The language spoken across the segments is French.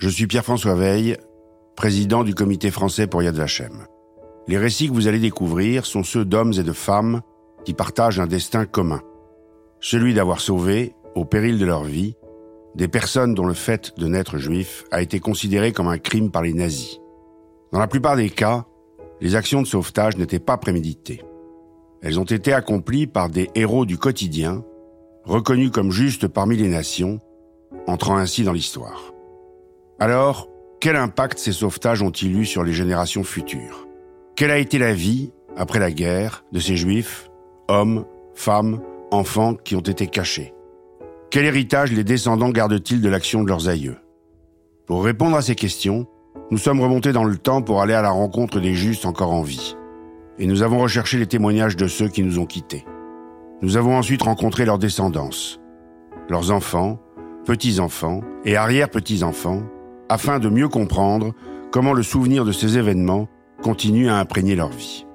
Je suis Pierre-François Veil, président du comité français pour Yad Vashem. Les récits que vous allez découvrir sont ceux d'hommes et de femmes qui partagent un destin commun. Celui d'avoir sauvé, au péril de leur vie, des personnes dont le fait de naître juif a été considéré comme un crime par les nazis. Dans la plupart des cas, les actions de sauvetage n'étaient pas préméditées. Elles ont été accomplies par des héros du quotidien, reconnus comme justes parmi les nations, entrant ainsi dans l'histoire. Alors, quel impact ces sauvetages ont-ils eu sur les générations futures? Quelle a été la vie, après la guerre, de ces juifs, hommes, femmes, enfants qui ont été cachés? Quel héritage les descendants gardent-ils de l'action de leurs aïeux? Pour répondre à ces questions, nous sommes remontés dans le temps pour aller à la rencontre des justes encore en vie. Et nous avons recherché les témoignages de ceux qui nous ont quittés. Nous avons ensuite rencontré leurs descendants, leurs enfants, petits-enfants et arrière-petits-enfants, afin de mieux comprendre comment le souvenir de ces événements continue à imprégner leur vie.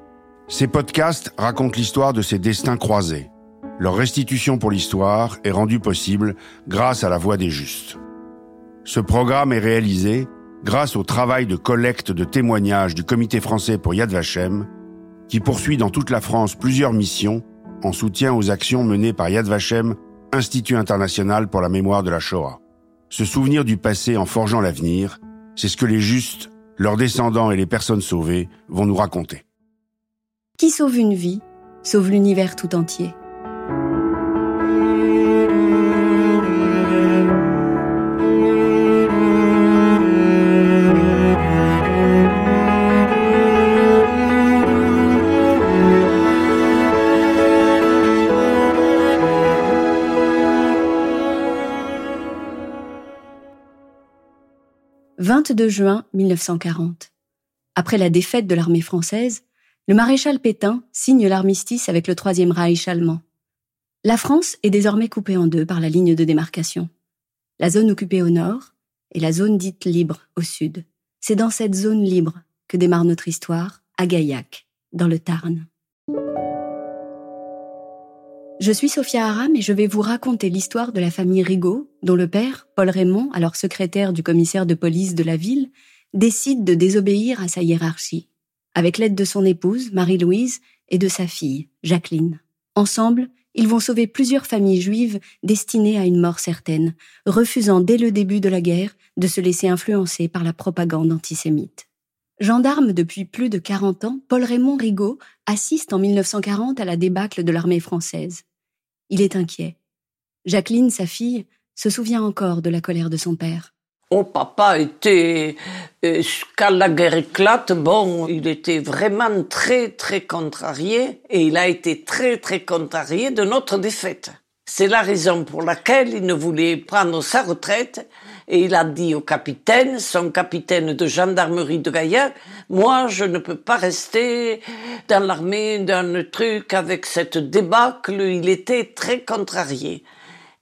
Ces podcasts racontent l'histoire de ces destins croisés. Leur restitution pour l'histoire est rendue possible grâce à la voix des justes. Ce programme est réalisé grâce au travail de collecte de témoignages du Comité français pour Yad Vashem, qui poursuit dans toute la France plusieurs missions en soutien aux actions menées par Yad Vashem, Institut international pour la mémoire de la Shoah. Se souvenir du passé en forgeant l'avenir, c'est ce que les justes, leurs descendants et les personnes sauvées vont nous raconter. Qui sauve une vie, sauve l'univers tout entier. 22 juin 1940. Après la défaite de l'armée française, le maréchal Pétain signe l'armistice avec le Troisième Reich allemand. La France est désormais coupée en deux par la ligne de démarcation. La zone occupée au nord et la zone dite libre au sud. C'est dans cette zone libre que démarre notre histoire, à Gaillac, dans le Tarn. Je suis Sophia Aram et je vais vous raconter l'histoire de la famille Rigaud, dont le père, Paul Raymond, alors secrétaire du commissaire de police de la ville, décide de désobéir à sa hiérarchie, avec l'aide de son épouse, Marie-Louise, et de sa fille, Jacqueline. Ensemble, ils vont sauver plusieurs familles juives destinées à une mort certaine, refusant dès le début de la guerre de se laisser influencer par la propagande antisémite. Gendarme depuis plus de 40 ans, Paul Raymond Rigaud assiste en 1940 à la débâcle de l'armée française. Il est inquiet. Jacqueline, sa fille, se souvient encore de la colère de son père. Mon papa était, euh, quand la guerre éclate, bon, il était vraiment très, très contrarié et il a été très, très contrarié de notre défaite. C'est la raison pour laquelle il ne voulait prendre sa retraite et il a dit au capitaine, son capitaine de gendarmerie de Gaillac, moi je ne peux pas rester dans l'armée, dans le truc avec cette débâcle, il était très contrarié.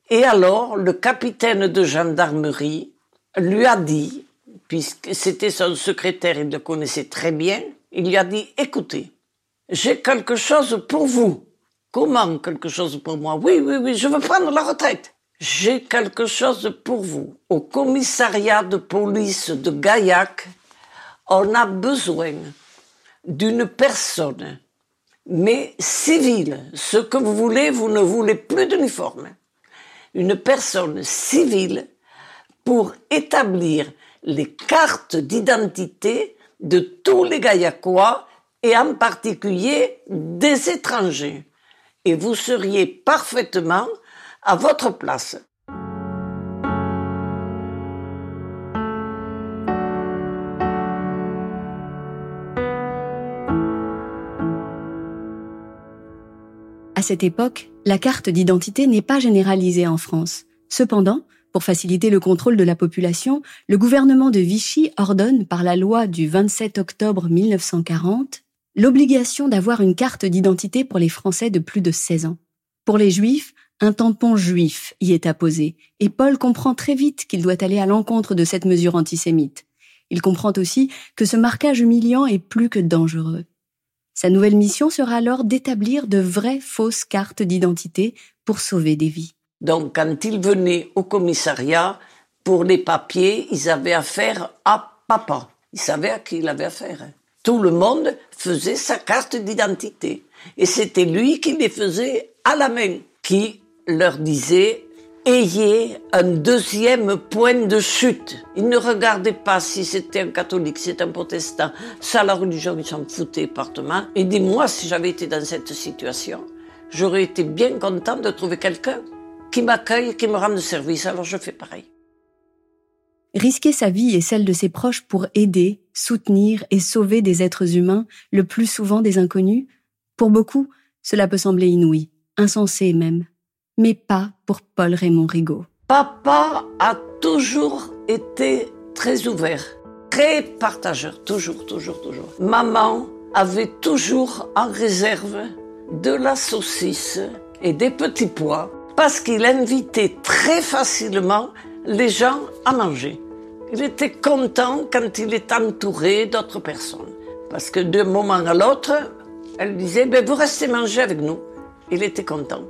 Et alors le capitaine de gendarmerie lui a dit, puisque c'était son secrétaire, il le connaissait très bien, il lui a dit, écoutez, j'ai quelque chose pour vous. Comment quelque chose pour moi? Oui, oui, oui, je veux prendre la retraite. J'ai quelque chose pour vous. Au commissariat de police de Gaillac, on a besoin d'une personne, mais civile. Ce que vous voulez, vous ne voulez plus d'uniforme. Une personne civile pour établir les cartes d'identité de tous les Gaillacois et en particulier des étrangers. Et vous seriez parfaitement à votre place. À cette époque, la carte d'identité n'est pas généralisée en France. Cependant, pour faciliter le contrôle de la population, le gouvernement de Vichy ordonne par la loi du 27 octobre 1940 l'obligation d'avoir une carte d'identité pour les Français de plus de 16 ans. Pour les Juifs, un tampon juif y est apposé, et Paul comprend très vite qu'il doit aller à l'encontre de cette mesure antisémite. Il comprend aussi que ce marquage humiliant est plus que dangereux. Sa nouvelle mission sera alors d'établir de vraies fausses cartes d'identité pour sauver des vies. Donc quand il venait au commissariat, pour les papiers, ils avaient affaire à papa. Ils savaient à qui il avait affaire. Tout le monde faisait sa carte d'identité. Et c'était lui qui les faisait à la main, qui leur disait ayez un deuxième point de chute. Il ne regardait pas si c'était un catholique, si c'était un protestant. Ça, la religion, ils s'en foutaient partement. Et dis-moi, si j'avais été dans cette situation, j'aurais été bien content de trouver quelqu'un qui m'accueille, qui me rende service. Alors je fais pareil. Risquer sa vie et celle de ses proches pour aider, soutenir et sauver des êtres humains, le plus souvent des inconnus, pour beaucoup, cela peut sembler inouï, insensé même mais pas pour Paul Raymond Rigaud. Papa a toujours été très ouvert, très partageur, toujours, toujours, toujours. Maman avait toujours en réserve de la saucisse et des petits pois parce qu'il invitait très facilement les gens à manger. Il était content quand il était entouré d'autres personnes. Parce que d'un moment à l'autre, elle disait, ben, vous restez manger avec nous. Il était content.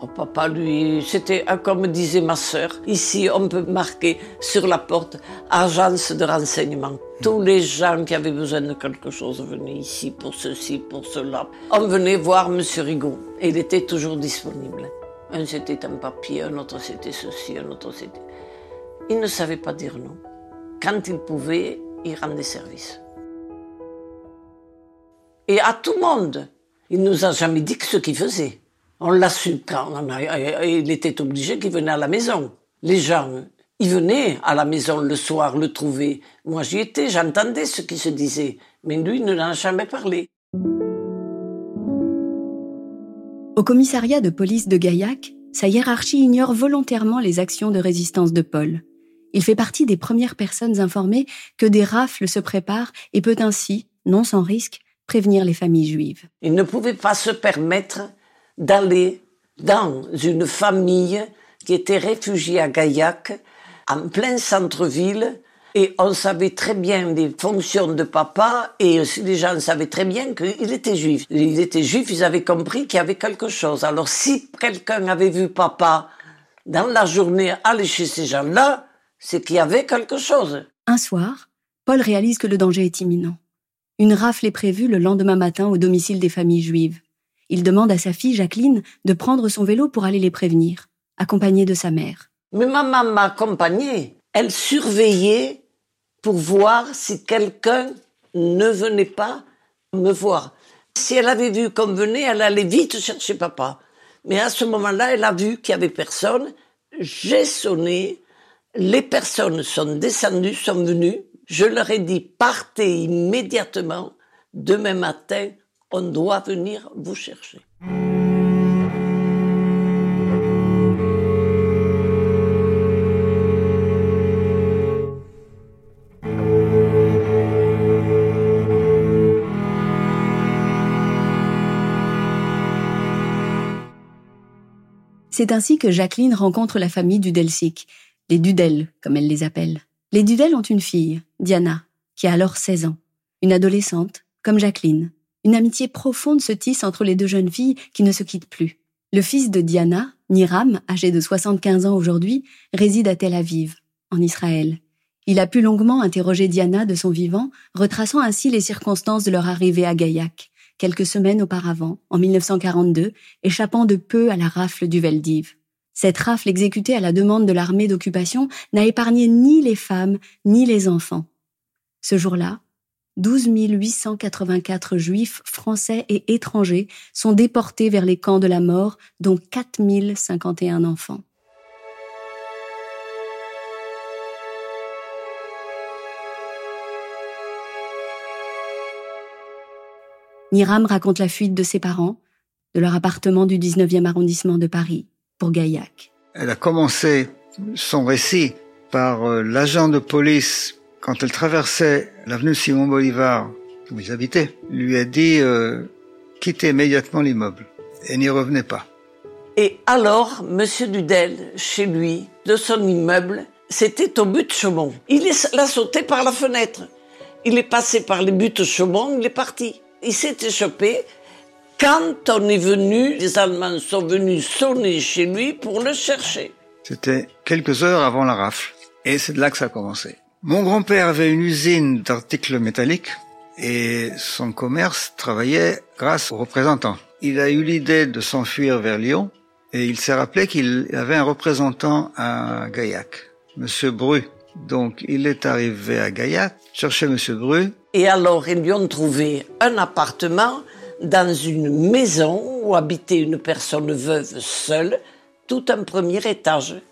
Oh, papa, lui, c'était comme disait ma sœur. Ici, on peut marquer sur la porte agence de renseignement. Tous les gens qui avaient besoin de quelque chose venaient ici pour ceci, pour cela. On venait voir Monsieur Rigaud et il était toujours disponible. Un c'était un papier, un autre c'était ceci, un autre c'était. Il ne savait pas dire non. Quand il pouvait, il rendait service. Et à tout le monde. Il nous a jamais dit ce qu'il faisait. On l'a su quand il était obligé qu'il venait à la maison. Les gens, ils venaient à la maison le soir le trouver. Moi j'y étais, j'entendais ce qui se disait, mais lui ne n'en a jamais parlé. Au commissariat de police de Gaillac, sa hiérarchie ignore volontairement les actions de résistance de Paul. Il fait partie des premières personnes informées que des rafles se préparent et peut ainsi, non sans risque, prévenir les familles juives. Il ne pouvait pas se permettre d'aller dans une famille qui était réfugiée à Gaillac, en plein centre-ville, et on savait très bien les fonctions de papa, et les gens savaient très bien qu'il était juif. Il était juif, ils avaient compris qu'il y avait quelque chose. Alors si quelqu'un avait vu papa dans la journée aller chez ces gens-là, c'est qu'il y avait quelque chose. Un soir, Paul réalise que le danger est imminent. Une rafle est prévue le lendemain matin au domicile des familles juives. Il demande à sa fille Jacqueline de prendre son vélo pour aller les prévenir, accompagnée de sa mère. Mais maman m'accompagnait. Elle surveillait pour voir si quelqu'un ne venait pas me voir. Si elle avait vu qu'on venait, elle allait vite chercher papa. Mais à ce moment-là, elle a vu qu'il y avait personne. J'ai sonné. Les personnes sont descendues, sont venues. Je leur ai dit, partez immédiatement. Demain matin, on doit venir vous chercher. C'est ainsi que Jacqueline rencontre la famille du Delsic, les Dudel, comme elle les appelle. Les Dudel ont une fille, Diana, qui a alors 16 ans, une adolescente, comme Jacqueline. Une amitié profonde se tisse entre les deux jeunes filles qui ne se quittent plus. Le fils de Diana, Niram, âgé de 75 ans aujourd'hui, réside à Tel Aviv, en Israël. Il a pu longuement interroger Diana de son vivant, retraçant ainsi les circonstances de leur arrivée à Gaillac, quelques semaines auparavant, en 1942, échappant de peu à la rafle du Veldiv. Cette rafle exécutée à la demande de l'armée d'occupation n'a épargné ni les femmes ni les enfants. Ce jour-là, 12 884 juifs français et étrangers sont déportés vers les camps de la mort, dont 4 051 enfants. Niram raconte la fuite de ses parents, de leur appartement du 19e arrondissement de Paris, pour Gaillac. Elle a commencé son récit par euh, l'agent de police quand elle traversait l'avenue Simon Bolivar, où ils habitaient, lui a dit euh, quittez immédiatement l'immeuble et n'y revenez pas. Et alors, Monsieur Dudel, chez lui, de son immeuble, c'était au but de Chaumont. Il l'a sauté par la fenêtre. Il est passé par les buts de Chaumont, il est parti. Il s'est échappé. Quand on est venu, les Allemands sont venus sonner chez lui pour le chercher. C'était quelques heures avant la rafle. Et c'est de là que ça a commencé. Mon grand-père avait une usine d'articles métalliques et son commerce travaillait grâce aux représentants. Il a eu l'idée de s'enfuir vers Lyon et il s'est rappelé qu'il avait un représentant à Gaillac, Monsieur Bru. Donc il est arrivé à Gaillac, chercher Monsieur Bru. Et alors ils lui ont trouvé un appartement dans une maison où habitait une personne veuve seule, tout un premier étage.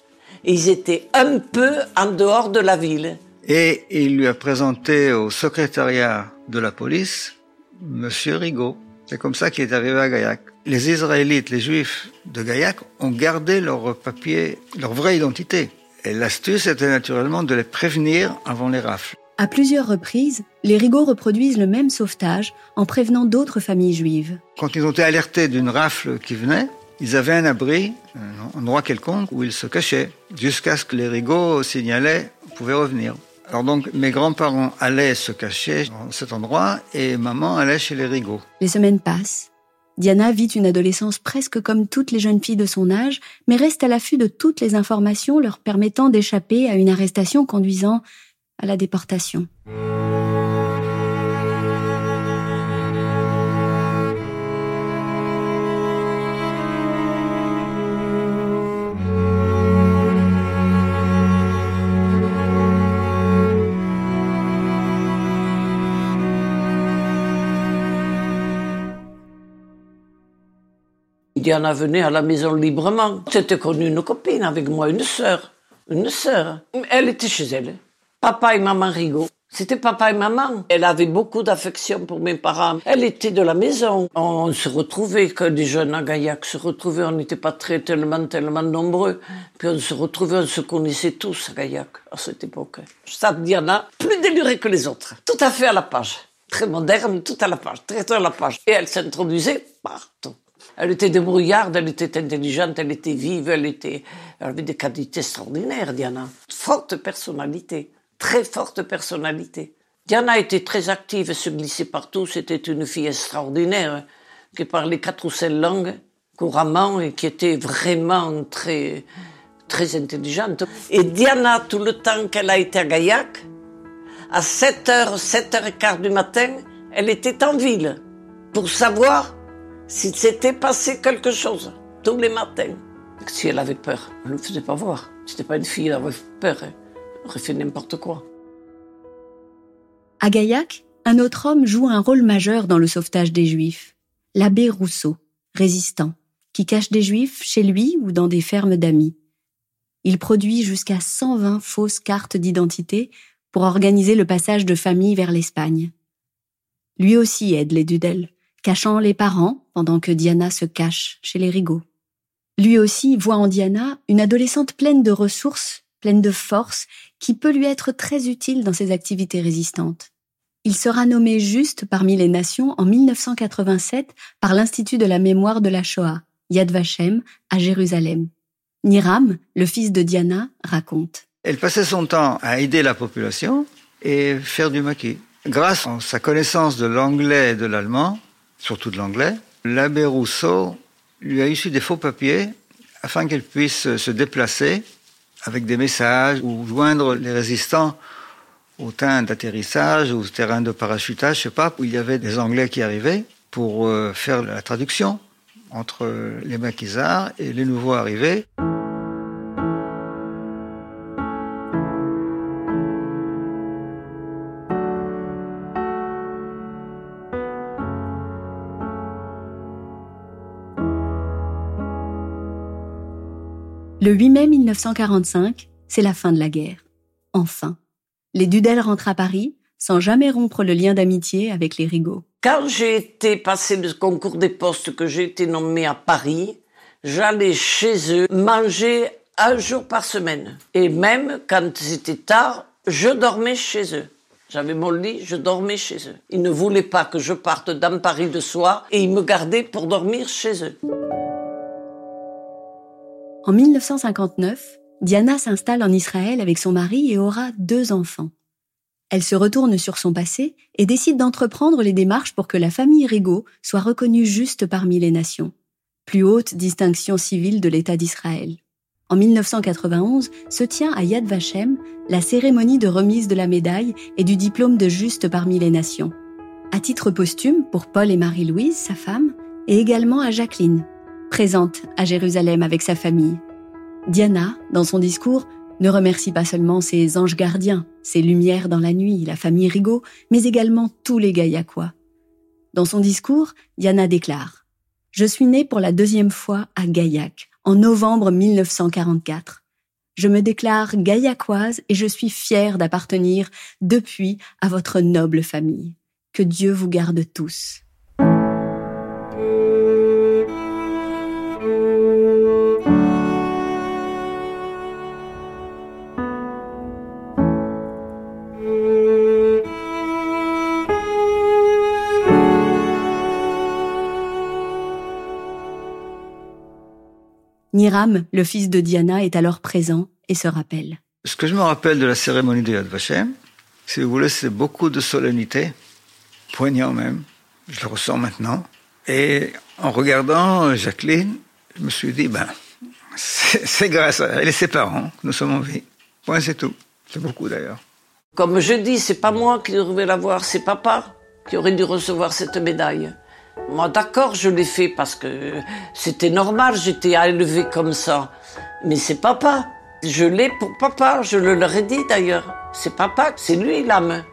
Ils étaient un peu en dehors de la ville. Et il lui a présenté au secrétariat de la police Monsieur Rigaud. C'est comme ça qu'il est arrivé à Gaillac. Les Israélites, les Juifs de Gaillac ont gardé leur papier, leur vraie identité. Et l'astuce était naturellement de les prévenir avant les rafles. À plusieurs reprises, les Rigaud reproduisent le même sauvetage en prévenant d'autres familles juives. Quand ils ont été alertés d'une rafle qui venait, ils avaient un abri, un endroit quelconque où ils se cachaient, jusqu'à ce que les Rigaud signalaient pouvaient revenir. Alors donc, mes grands-parents allaient se cacher dans cet endroit et maman allait chez les Rigaud. Les semaines passent. Diana vit une adolescence presque comme toutes les jeunes filles de son âge, mais reste à l'affût de toutes les informations leur permettant d'échapper à une arrestation conduisant à la déportation. Diana venait à la maison librement. C'était connu une copine avec moi, une sœur. Une sœur. Elle était chez elle. Papa et maman Rigaud. C'était papa et maman. Elle avait beaucoup d'affection pour mes parents. Elle était de la maison. On se retrouvait, que des jeunes à Gaillac se retrouvaient. On n'était pas très tellement, tellement nombreux. Puis on se retrouvait, on se connaissait tous à Gaillac à cette époque. Ça, Diana, plus délurée que les autres. Tout à fait à la page. Très moderne, tout à la page, très, très à la page. Et elle s'introduisait partout. Elle était débrouillarde, elle était intelligente, elle était vive, elle était, elle avait des qualités extraordinaires, Diana. Forte personnalité, très forte personnalité. Diana était très active, se glissait partout, c'était une fille extraordinaire, qui parlait quatre ou cinq langues couramment et qui était vraiment très, très intelligente. Et Diana, tout le temps qu'elle a été à Gaillac, à 7h, 7h15 du matin, elle était en ville pour savoir s'il s'était passé quelque chose, tous les matins, si elle avait peur, elle ne le faisait pas voir. C'était pas une fille, elle avait peur. Elle aurait fait n'importe quoi. À Gaillac, un autre homme joue un rôle majeur dans le sauvetage des Juifs. L'abbé Rousseau, résistant, qui cache des Juifs chez lui ou dans des fermes d'amis. Il produit jusqu'à 120 fausses cartes d'identité pour organiser le passage de familles vers l'Espagne. Lui aussi aide les Dudel cachant les parents pendant que Diana se cache chez les Rigaud. Lui aussi voit en Diana une adolescente pleine de ressources, pleine de force, qui peut lui être très utile dans ses activités résistantes. Il sera nommé juste parmi les nations en 1987 par l'Institut de la mémoire de la Shoah, Yad Vashem, à Jérusalem. Niram, le fils de Diana, raconte. Elle passait son temps à aider la population et faire du maquis. Grâce à sa connaissance de l'anglais et de l'allemand, surtout de l'anglais, l'abbé Rousseau lui a issu des faux papiers afin qu'elle puisse se déplacer avec des messages ou joindre les résistants au terrain d'atterrissage ou au terrain de parachutage, je sais pas, où il y avait des Anglais qui arrivaient pour euh, faire la traduction entre les maquisards et les nouveaux arrivés. Le 8 mai 1945, c'est la fin de la guerre. Enfin, les Dudel rentrent à Paris sans jamais rompre le lien d'amitié avec les Rigaud. Quand j'ai été passé le concours des postes, que j'ai été nommé à Paris, j'allais chez eux manger un jour par semaine. Et même quand c'était tard, je dormais chez eux. J'avais mon lit, je dormais chez eux. Ils ne voulaient pas que je parte dans Paris de soir et ils me gardaient pour dormir chez eux. En 1959, Diana s'installe en Israël avec son mari et aura deux enfants. Elle se retourne sur son passé et décide d'entreprendre les démarches pour que la famille Rigaud soit reconnue juste parmi les nations, plus haute distinction civile de l'État d'Israël. en 1991, se tient à Yad Vashem la cérémonie de remise de la médaille et du diplôme de juste parmi les nations. À titre posthume pour Paul et Marie-Louise, sa femme, et également à Jacqueline, présente à Jérusalem avec sa famille. Diana, dans son discours, ne remercie pas seulement ses anges gardiens, ses lumières dans la nuit, la famille Rigaud, mais également tous les Gaillacois. Dans son discours, Diana déclare Je suis née pour la deuxième fois à Gaillac, en novembre 1944. Je me déclare gaillacoise et je suis fière d'appartenir depuis à votre noble famille. Que Dieu vous garde tous. Niram, le fils de Diana, est alors présent et se rappelle. Ce que je me rappelle de la cérémonie de Yad Vashem, si vous voulez, c'est beaucoup de solennité, poignant même. Je le ressens maintenant. Et en regardant Jacqueline, je me suis dit, ben, c'est grâce à elle et ses parents que nous sommes en vie. Point, c'est tout. C'est beaucoup d'ailleurs. Comme je dis, c'est pas moi qui devrais l'avoir, c'est papa qui aurait dû recevoir cette médaille. Moi, d'accord, je l'ai fait parce que c'était normal, j'étais élevée comme ça. Mais c'est papa. Je l'ai pour papa, je le leur ai dit d'ailleurs. C'est papa, c'est lui l'âme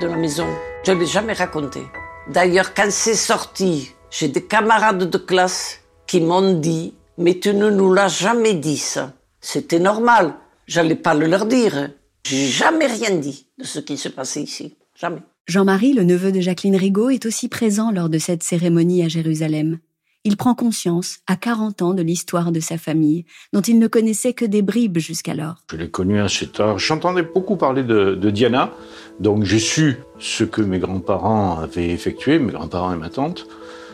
de la maison. Je ne l'ai jamais raconté. D'ailleurs, quand c'est sorti, j'ai des camarades de classe qui m'ont dit Mais tu ne nous l'as jamais dit ça. C'était normal. J'allais pas le leur dire. J'ai jamais rien dit de ce qui se passait ici. Jamais. Jean-Marie, le neveu de Jacqueline Rigaud, est aussi présent lors de cette cérémonie à Jérusalem. Il prend conscience, à 40 ans, de l'histoire de sa famille, dont il ne connaissait que des bribes jusqu'alors. Je l'ai connu assez tard. J'entendais beaucoup parler de, de, Diana, donc j'ai su ce que mes grands-parents avaient effectué, mes grands-parents et ma tante,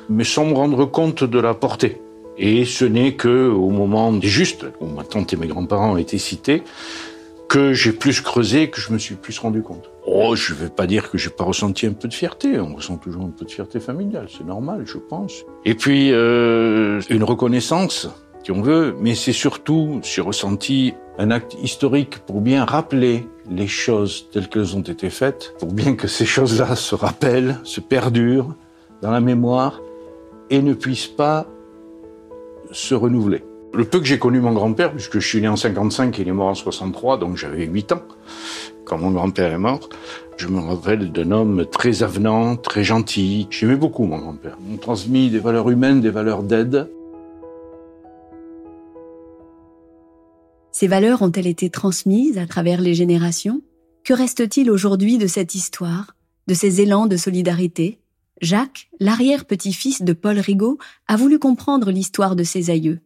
mais sans me rendre compte de la portée. Et ce n'est que au moment des justes, où ma tante et mes grands-parents ont été cités, que j'ai plus creusé, que je me suis plus rendu compte. Oh, je vais pas dire que j'ai pas ressenti un peu de fierté. On ressent toujours un peu de fierté familiale, c'est normal, je pense. Et puis euh, une reconnaissance, si on veut, mais c'est surtout, j'ai ressenti un acte historique pour bien rappeler les choses telles qu'elles ont été faites, pour bien que ces choses-là se rappellent, se perdurent dans la mémoire et ne puissent pas se renouveler. Le peu que j'ai connu mon grand-père, puisque je suis né en 55 et il est mort en 63, donc j'avais 8 ans quand mon grand-père est mort, je me rappelle d'un homme très avenant, très gentil. J'aimais beaucoup mon grand-père. Il m'a transmis des valeurs humaines, des valeurs d'aide. Ces valeurs ont-elles été transmises à travers les générations? Que reste-t-il aujourd'hui de cette histoire, de ces élans de solidarité? Jacques, l'arrière-petit-fils de Paul Rigaud, a voulu comprendre l'histoire de ses aïeux.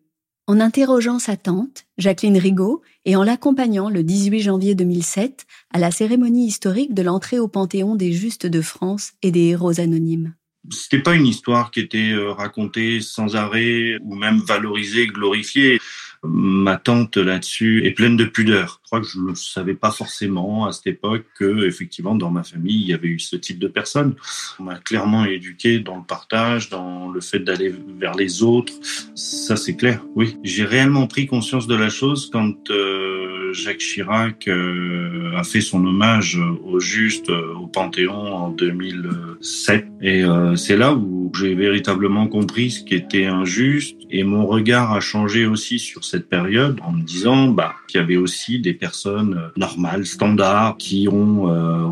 En interrogeant sa tante, Jacqueline Rigaud, et en l'accompagnant le 18 janvier 2007 à la cérémonie historique de l'entrée au Panthéon des Justes de France et des héros anonymes. C'était pas une histoire qui était euh, racontée sans arrêt ou même valorisée, glorifiée ma tante là-dessus est pleine de pudeur. Je crois que je ne savais pas forcément à cette époque que, effectivement, dans ma famille, il y avait eu ce type de personnes. On m'a clairement éduqué dans le partage, dans le fait d'aller vers les autres. Ça, c'est clair, oui. J'ai réellement pris conscience de la chose quand euh, Jacques Chirac euh, a fait son hommage au juste euh, au Panthéon en 2007. Et c'est là où j'ai véritablement compris ce qui était injuste et mon regard a changé aussi sur cette période en me disant bah, qu'il y avait aussi des personnes euh, normales, standards, qui ont, euh,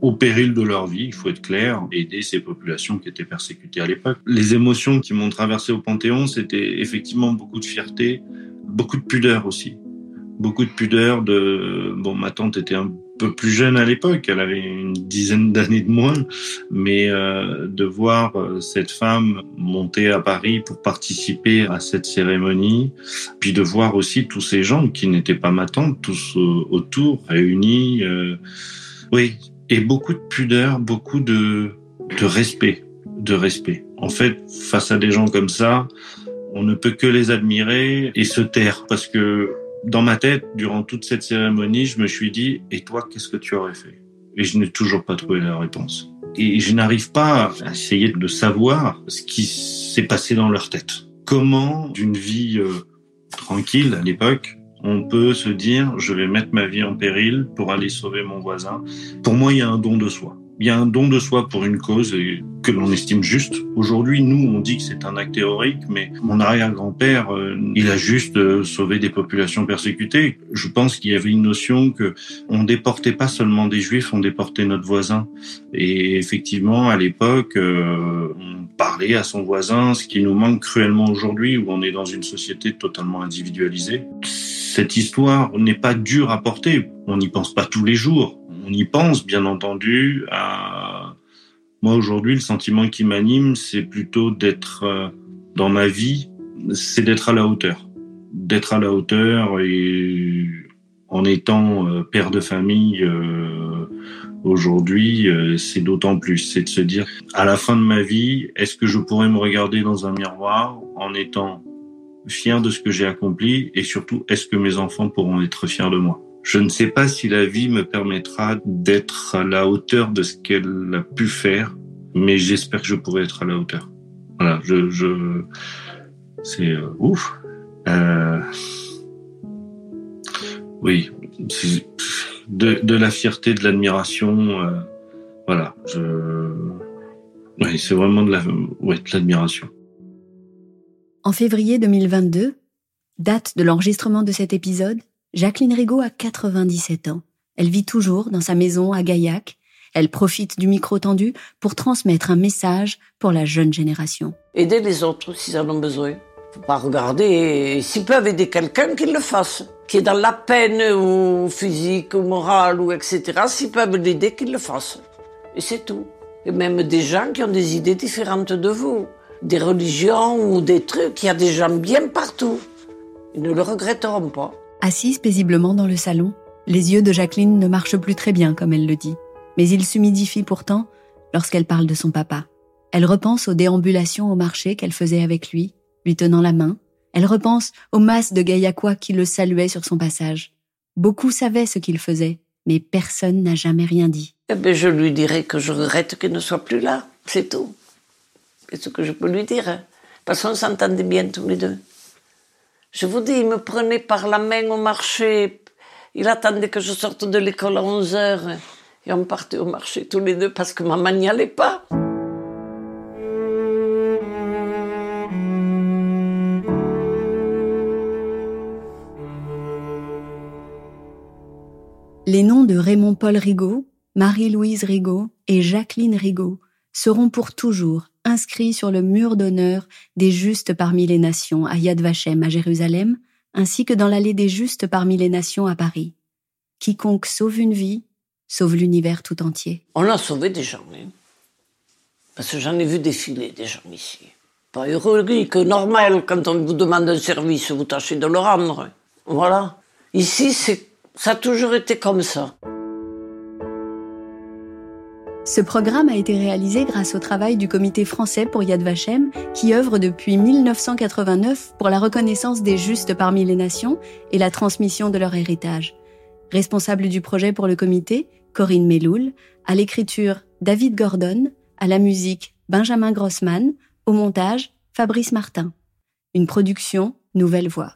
au péril de leur vie, il faut être clair, aidé ces populations qui étaient persécutées à l'époque. Les émotions qui m'ont traversé au Panthéon, c'était effectivement beaucoup de fierté, beaucoup de pudeur aussi. Beaucoup de pudeur de... Bon, ma tante était un peu plus jeune à l'époque, elle avait une dizaine d'années de moins, mais euh, de voir euh, cette femme monter à Paris pour participer à cette cérémonie, puis de voir aussi tous ces gens qui n'étaient pas ma tante, tous euh, autour, réunis, oui, et beaucoup de pudeur, beaucoup de, de respect, de respect. En fait, face à des gens comme ça, on ne peut que les admirer et se taire parce que dans ma tête, durant toute cette cérémonie, je me suis dit, et toi, qu'est-ce que tu aurais fait? Et je n'ai toujours pas trouvé la réponse. Et je n'arrive pas à essayer de savoir ce qui s'est passé dans leur tête. Comment, d'une vie euh, tranquille à l'époque, on peut se dire je vais mettre ma vie en péril pour aller sauver mon voisin. Pour moi, il y a un don de soi. Il y a un don de soi pour une cause que l'on estime juste. Aujourd'hui, nous, on dit que c'est un acte héroïque, mais mon arrière-grand-père, euh, il a juste euh, sauvé des populations persécutées. Je pense qu'il y avait une notion que on déportait pas seulement des juifs, on déportait notre voisin. Et effectivement, à l'époque, euh, on parlait à son voisin, ce qui nous manque cruellement aujourd'hui, où on est dans une société totalement individualisée. Cette histoire n'est pas dure à porter. On n'y pense pas tous les jours on y pense, bien entendu. À... Moi, aujourd'hui, le sentiment qui m'anime, c'est plutôt d'être euh, dans ma vie, c'est d'être à la hauteur. D'être à la hauteur et en étant euh, père de famille euh, aujourd'hui, c'est d'autant plus. C'est de se dire, à la fin de ma vie, est-ce que je pourrais me regarder dans un miroir en étant fier de ce que j'ai accompli et surtout, est-ce que mes enfants pourront être fiers de moi? Je ne sais pas si la vie me permettra d'être à la hauteur de ce qu'elle a pu faire, mais j'espère que je pourrai être à la hauteur. Voilà, je, je c'est euh, ouf. Euh, oui, de, de, la fierté, de l'admiration. Euh, voilà, je, oui, c'est vraiment de la, ouais, de l'admiration. En février 2022, date de l'enregistrement de cet épisode, Jacqueline Rigaud a 97 ans. Elle vit toujours dans sa maison à Gaillac. Elle profite du micro tendu pour transmettre un message pour la jeune génération. Aider les autres s'ils en ont besoin. Faut pas regarder. S'ils peuvent aider quelqu'un, qu'ils le fassent. Qui est dans la peine ou physique ou morale ou etc. S'ils peuvent l'aider, qu'ils le fassent. Et c'est tout. Et même des gens qui ont des idées différentes de vous. Des religions ou des trucs. Il y a des gens bien partout. Ils ne le regretteront pas. Assise paisiblement dans le salon, les yeux de Jacqueline ne marchent plus très bien, comme elle le dit, mais ils s'humidifient pourtant lorsqu'elle parle de son papa. Elle repense aux déambulations au marché qu'elle faisait avec lui, lui tenant la main. Elle repense aux masses de Gaillacois qui le saluaient sur son passage. Beaucoup savaient ce qu'il faisait, mais personne n'a jamais rien dit. Eh ben, je lui dirai que je regrette qu'il ne soit plus là, c'est tout. C'est ce que je peux lui dire. Parce qu'on s'entendait bien tous les deux. Je vous dis, il me prenait par la main au marché. Il attendait que je sorte de l'école à 11 heures. Et on partait au marché tous les deux parce que maman n'y allait pas. Les noms de Raymond Paul Rigaud, Marie-Louise Rigaud et Jacqueline Rigaud seront pour toujours inscrits sur le mur d'honneur des justes parmi les nations à Yad Vashem à Jérusalem, ainsi que dans l'allée des justes parmi les nations à Paris. Quiconque sauve une vie, sauve l'univers tout entier. On a sauvé des gens, hein. Parce que j'en ai vu défiler des gens ici. Pas héroïque, normal, quand on vous demande un service, vous tâchez de le rendre. Voilà. Ici, ça a toujours été comme ça. Ce programme a été réalisé grâce au travail du comité français pour Yad Vashem, qui œuvre depuis 1989 pour la reconnaissance des justes parmi les nations et la transmission de leur héritage. Responsable du projet pour le comité, Corinne Meloul, à l'écriture, David Gordon, à la musique, Benjamin Grossman, au montage, Fabrice Martin. Une production, Nouvelle Voix.